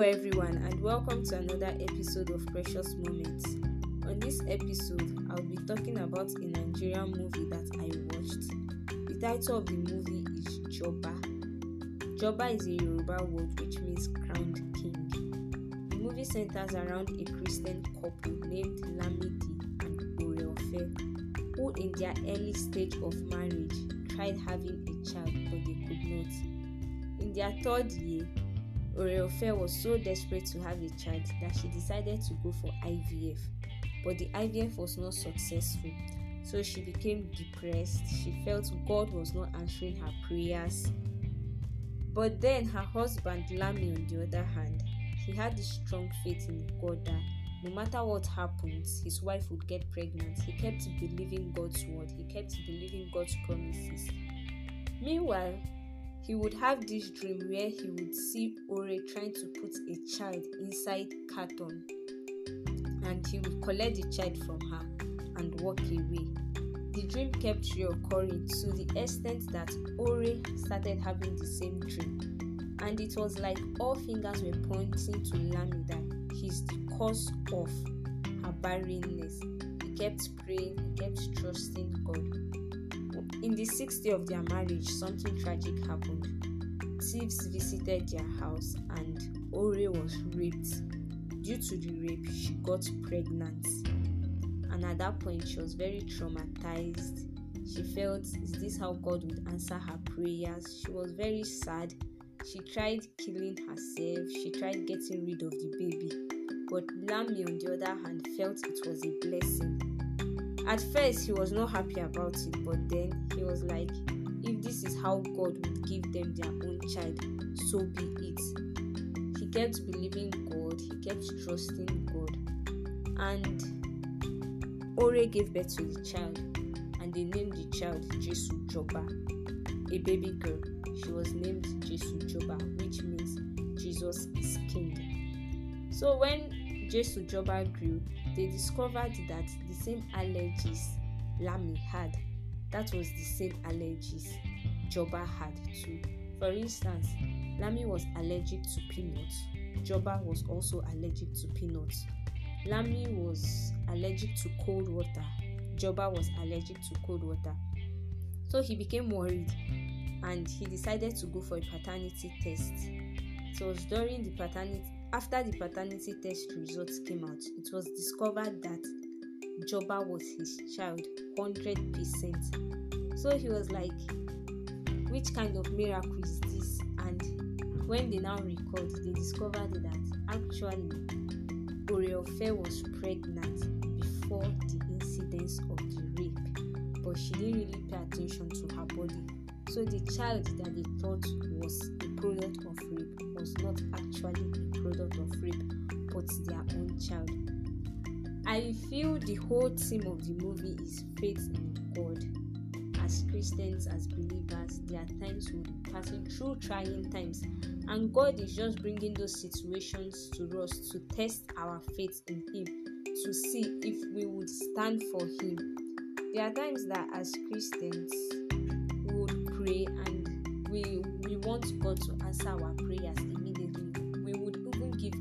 Hello, everyone, and welcome to another episode of Precious Moments. On this episode, I'll be talking about a Nigerian movie that I watched. The title of the movie is Joba. Joba is a Yoruba word which means crowned king. The movie centers around a Christian couple named Lamidi and Oreofe, who, in their early stage of marriage, tried having a child but they could not. In their third year, Oreofe was so desperate to have a child that she decided to go for IVF, but the IVF was not successful. So she became depressed. She felt God was not answering her prayers. But then her husband, Lami, on the other hand, he had this strong faith in God that no matter what happens, his wife would get pregnant. He kept believing God's word, he kept believing God's promises. Meanwhile, he would have this dream where he would see Ore trying to put a child inside carton and he would collect the child from her and walk away. The dream kept reoccurring to the extent that Ore started having the same dream, and it was like all fingers were pointing to Lami that he's the cause of her barrenness. He kept praying, he kept trusting God. In the sixth day of their marriage, something tragic happened. Thieves visited their house and Ore was raped. Due to the rape, she got pregnant. And at that point, she was very traumatized. She felt, is this how God would answer her prayers? She was very sad. She tried killing herself. She tried getting rid of the baby. But Lami, on the other hand, felt it was a blessing at first, he was not happy about it, but then he was like, if this is how God would give them their own child, so be it. He kept believing God, he kept trusting God, and Ore gave birth to the child, and they named the child Jesu Joba, a baby girl. She was named Jesu Joba, which means Jesus is King. So when Jesu Joba grew, they discovered that the same allergies Lami had, that was the same allergies Joba had too. For instance, Lami was allergic to peanuts. Joba was also allergic to peanuts. Lami was allergic to cold water. Joba was allergic to cold water. So he became worried and he decided to go for a paternity test. It was during the paternity after the paternity test results came out, it was discovered that Joba was his child 100%. So he was like, which kind of miracle is this? And when they now recalled, they discovered that actually Oreofe was pregnant before the incidents of the rape, but she didn't really pay attention to her body. So the child that they thought was the product of rape was not actually a product of rape, but their own child. I feel the whole theme of the movie is faith in God. As Christians, as believers, there are times we'll be passing through trying times, and God is just bringing those situations to us to test our faith in Him, to see if we would stand for Him. There are times that as Christians, we would pray and we we want God to answer our prayers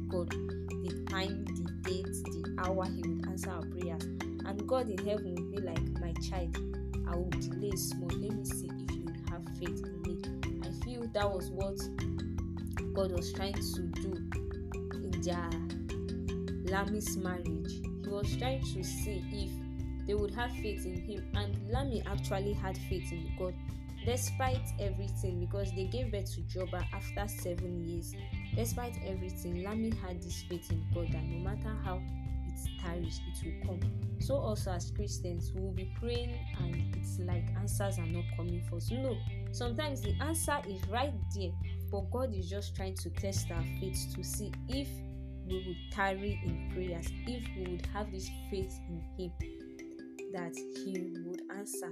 God the time, the date, the hour He would answer our prayers. And God in heaven would be like, My child, I will delay small. Let me see if you have faith in me. I feel that was what God was trying to do in their Lami's marriage. He was trying to see if they would have faith in him. And Lami actually had faith in God despite everything because they gave birth to Joba after seven years. Despite everything, Lami had this faith in God that no matter how it tarries, it will come. So also as Christians, we will be praying and it's like answers are not coming for us. No, sometimes the answer is right there, but God is just trying to test our faith to see if we would tarry in prayers, if we would have this faith in Him that He would answer.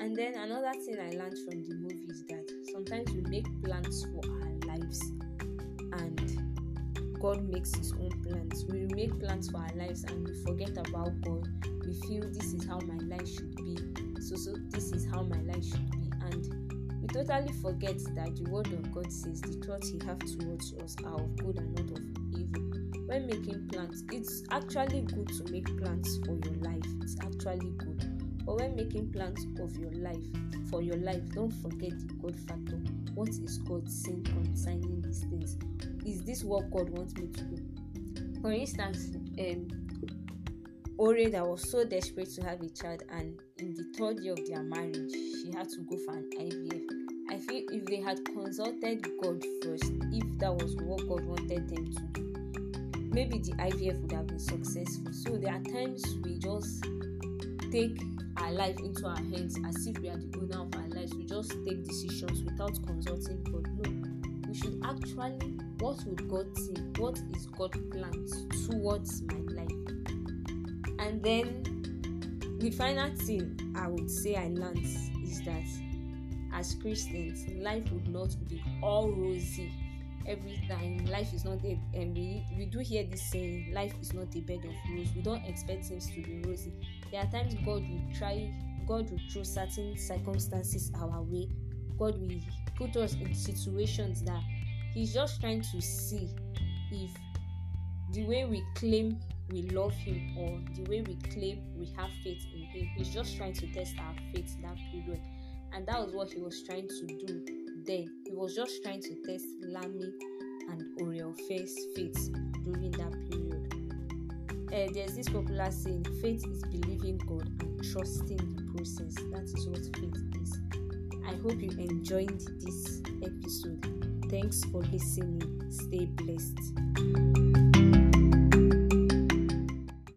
And then another thing I learned from the movie is that sometimes we make plans for our lives and God makes his own plans. We make plans for our lives and we forget about God. We feel this is how my life should be. So so this is how my life should be and we totally forget that the word of God says the thoughts He have towards us are of good and not of evil. When making plans, it's actually good to make plans for your life. It's actually good. But when making plans of your life, for your life, don't forget the God factor. What is God saying concerning these things? Is this what God wants me to do? For instance, um, Ore that was so desperate to have a child, and in the third year of their marriage, she had to go for an IVF. I feel if they had consulted God first, if that was what God wanted them to do, maybe the IVF would have been successful. So there are times we just take our life into our hands as if we are the owner of our lives. We just take decisions without consulting God. No, we should actually what would God think? What is God plans towards my life? And then the final thing I would say I learned is that as Christians, life would not be all rosy every time. Life is not a and we, we do hear this saying, life is not a bed of roses. We don't expect things to be rosy. There are times God will try God will throw certain circumstances our way. God will put us in situations that He's just trying to see if the way we claim we love him or the way we claim we have faith in him. He's just trying to test our faith that period. And that was what he was trying to do then. He was just trying to test Lami and Oreofe's faith during that period. Uh, there's this popular saying faith is believing God and trusting the process. That is what faith is. I hope you enjoyed this episode. Thanks for listening. Stay blessed.